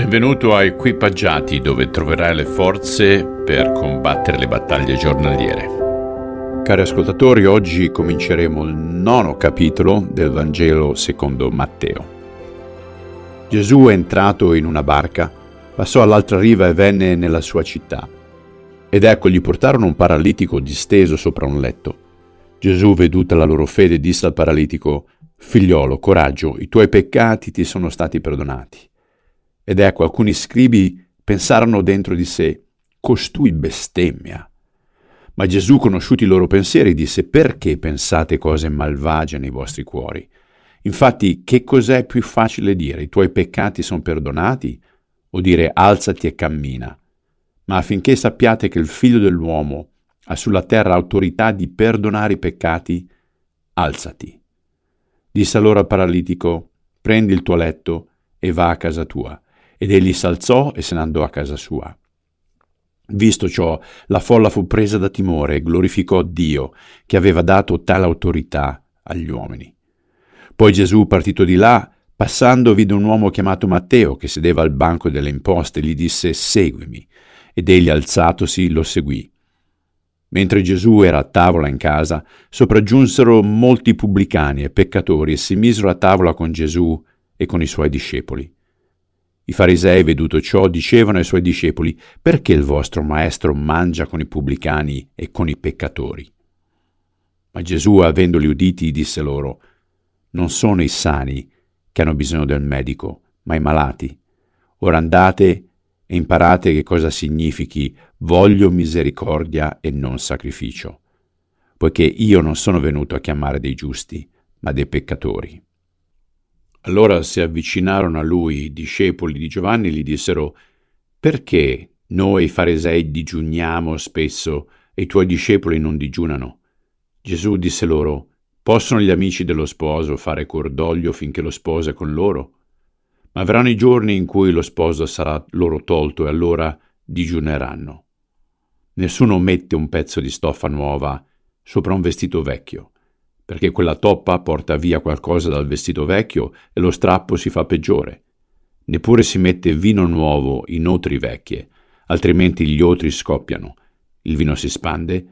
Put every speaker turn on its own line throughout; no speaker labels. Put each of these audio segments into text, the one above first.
Benvenuto a Equipaggiati dove troverai le forze per combattere le battaglie giornaliere.
Cari ascoltatori, oggi cominceremo il nono capitolo del Vangelo secondo Matteo. Gesù è entrato in una barca, passò all'altra riva e venne nella sua città. Ed ecco, gli portarono un paralitico disteso sopra un letto. Gesù, veduta la loro fede, disse al paralitico, Figliolo, coraggio, i tuoi peccati ti sono stati perdonati. Ed ecco, alcuni scribi pensarono dentro di sé, costui bestemmia. Ma Gesù, conosciuti i loro pensieri, disse, perché pensate cose malvagie nei vostri cuori? Infatti, che cos'è più facile dire? I tuoi peccati sono perdonati? O dire alzati e cammina? Ma affinché sappiate che il figlio dell'uomo ha sulla terra autorità di perdonare i peccati, alzati. Disse allora al paralitico, prendi il tuo letto e va a casa tua. Ed egli s'alzò e se ne andò a casa sua. Visto ciò, la folla fu presa da timore e glorificò Dio, che aveva dato tale autorità agli uomini. Poi Gesù, partito di là, passando, vide un uomo chiamato Matteo, che sedeva al banco delle imposte, e gli disse, Seguimi. Ed egli, alzatosi, lo seguì. Mentre Gesù era a tavola in casa, sopraggiunsero molti pubblicani e peccatori e si misero a tavola con Gesù e con i suoi discepoli. I farisei, veduto ciò, dicevano ai suoi discepoli, perché il vostro maestro mangia con i pubblicani e con i peccatori? Ma Gesù, avendoli uditi, disse loro, non sono i sani che hanno bisogno del medico, ma i malati. Ora andate e imparate che cosa significhi voglio misericordia e non sacrificio, poiché io non sono venuto a chiamare dei giusti, ma dei peccatori. Allora si avvicinarono a lui i discepoli di Giovanni e gli dissero Perché noi farisei digiuniamo spesso e i tuoi discepoli non digiunano? Gesù disse loro Possono gli amici dello sposo fare cordoglio finché lo sposo è con loro? Ma verranno i giorni in cui lo sposo sarà loro tolto e allora digiuneranno. Nessuno mette un pezzo di stoffa nuova sopra un vestito vecchio perché quella toppa porta via qualcosa dal vestito vecchio e lo strappo si fa peggiore. Neppure si mette vino nuovo in otri vecchie, altrimenti gli otri scoppiano, il vino si spande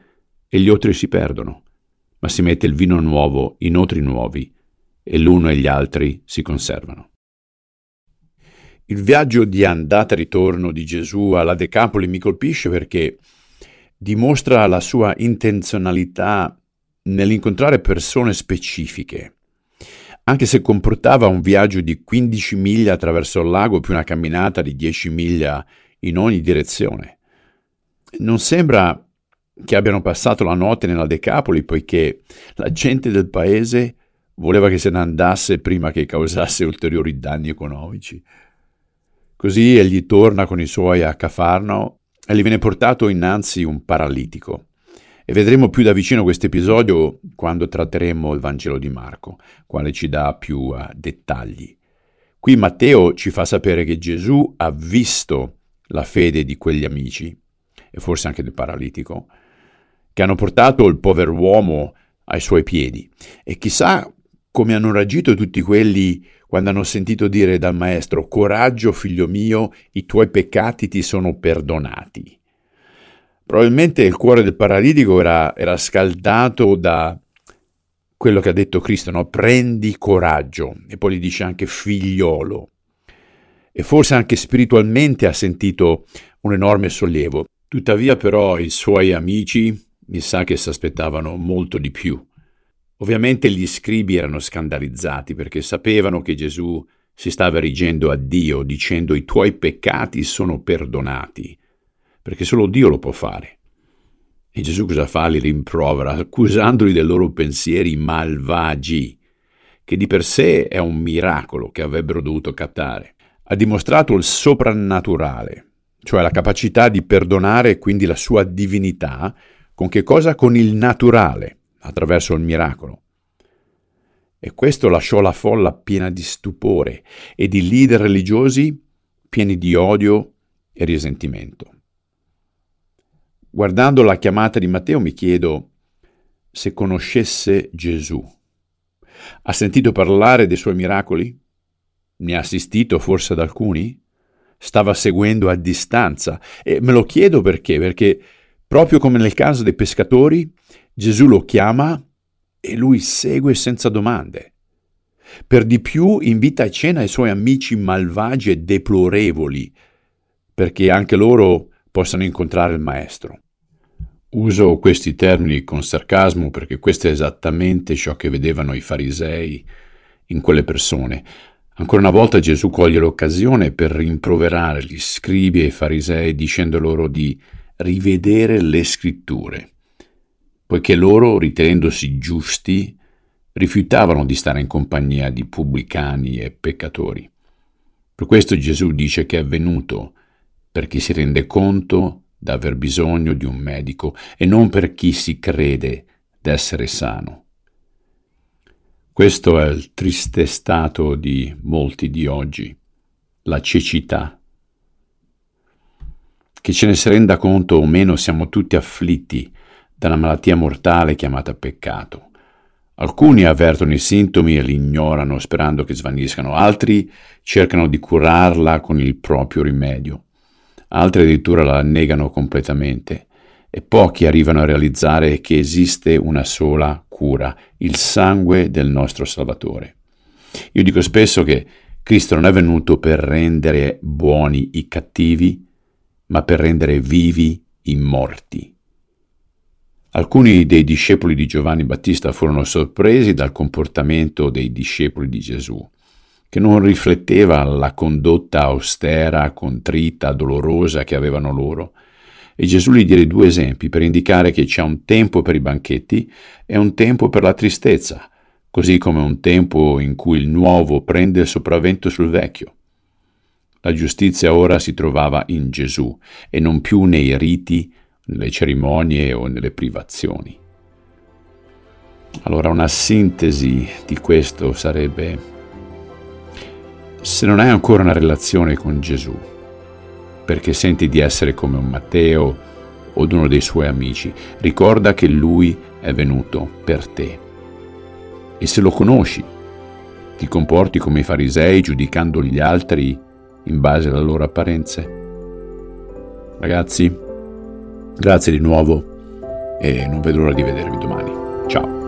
e gli otri si perdono, ma si mette il vino nuovo in otri nuovi e l'uno e gli altri si conservano. Il viaggio di andata e ritorno di Gesù alla Decapoli mi colpisce perché dimostra la sua intenzionalità nell'incontrare persone specifiche. Anche se comportava un viaggio di 15 miglia attraverso il lago più una camminata di 10 miglia in ogni direzione. Non sembra che abbiano passato la notte nella Decapoli poiché la gente del paese voleva che se ne andasse prima che causasse ulteriori danni economici. Così egli torna con i suoi a Cafarno e gli viene portato innanzi un paralitico. E vedremo più da vicino questo episodio quando tratteremo il Vangelo di Marco, quale ci dà più uh, dettagli. Qui Matteo ci fa sapere che Gesù ha visto la fede di quegli amici, e forse anche del paralitico, che hanno portato il povero uomo ai suoi piedi. E chissà come hanno reagito tutti quelli quando hanno sentito dire dal maestro, coraggio figlio mio, i tuoi peccati ti sono perdonati. Probabilmente il cuore del paralitico era, era scaldato da quello che ha detto Cristo, no? prendi coraggio, e poi gli dice anche figliolo. E forse anche spiritualmente ha sentito un enorme sollievo. Tuttavia però i suoi amici mi sa che si aspettavano molto di più. Ovviamente gli scribi erano scandalizzati perché sapevano che Gesù si stava erigendo a Dio dicendo i tuoi peccati sono perdonati perché solo Dio lo può fare. E Gesù cosa fa? Li rimprovera, accusandoli dei loro pensieri malvagi, che di per sé è un miracolo che avrebbero dovuto captare. Ha dimostrato il soprannaturale, cioè la capacità di perdonare quindi la sua divinità, con che cosa? Con il naturale, attraverso il miracolo. E questo lasciò la folla piena di stupore e di leader religiosi pieni di odio e risentimento. Guardando la chiamata di Matteo mi chiedo se conoscesse Gesù. Ha sentito parlare dei suoi miracoli? Ne ha assistito forse ad alcuni? stava seguendo a distanza. E me lo chiedo perché, perché proprio come nel caso dei pescatori, Gesù lo chiama e lui segue senza domande. Per di più invita a cena i suoi amici malvagi e deplorevoli, perché anche loro possano incontrare il Maestro. Uso questi termini con sarcasmo perché questo è esattamente ciò che vedevano i farisei in quelle persone. Ancora una volta Gesù coglie l'occasione per rimproverare gli scribi e i farisei dicendo loro di rivedere le scritture, poiché loro, ritenendosi giusti, rifiutavano di stare in compagnia di pubblicani e peccatori. Per questo Gesù dice che è venuto per chi si rende conto d'aver bisogno di un medico e non per chi si crede d'essere sano. Questo è il triste stato di molti di oggi, la cecità. Che ce ne si renda conto o meno siamo tutti afflitti da una malattia mortale chiamata peccato. Alcuni avvertono i sintomi e li ignorano sperando che svaniscano, altri cercano di curarla con il proprio rimedio altri addirittura la negano completamente e pochi arrivano a realizzare che esiste una sola cura, il sangue del nostro Salvatore. Io dico spesso che Cristo non è venuto per rendere buoni i cattivi, ma per rendere vivi i morti. Alcuni dei discepoli di Giovanni Battista furono sorpresi dal comportamento dei discepoli di Gesù che non rifletteva la condotta austera, contrita, dolorosa che avevano loro. E Gesù gli diede due esempi per indicare che c'è un tempo per i banchetti e un tempo per la tristezza, così come un tempo in cui il nuovo prende il sopravvento sul vecchio. La giustizia ora si trovava in Gesù e non più nei riti, nelle cerimonie o nelle privazioni. Allora una sintesi di questo sarebbe se non hai ancora una relazione con Gesù, perché senti di essere come un Matteo o uno dei suoi amici, ricorda che Lui è venuto per te. E se lo conosci, ti comporti come i farisei giudicando gli altri in base alle loro apparenze? Ragazzi, grazie di nuovo e non vedo l'ora di vedervi domani. Ciao.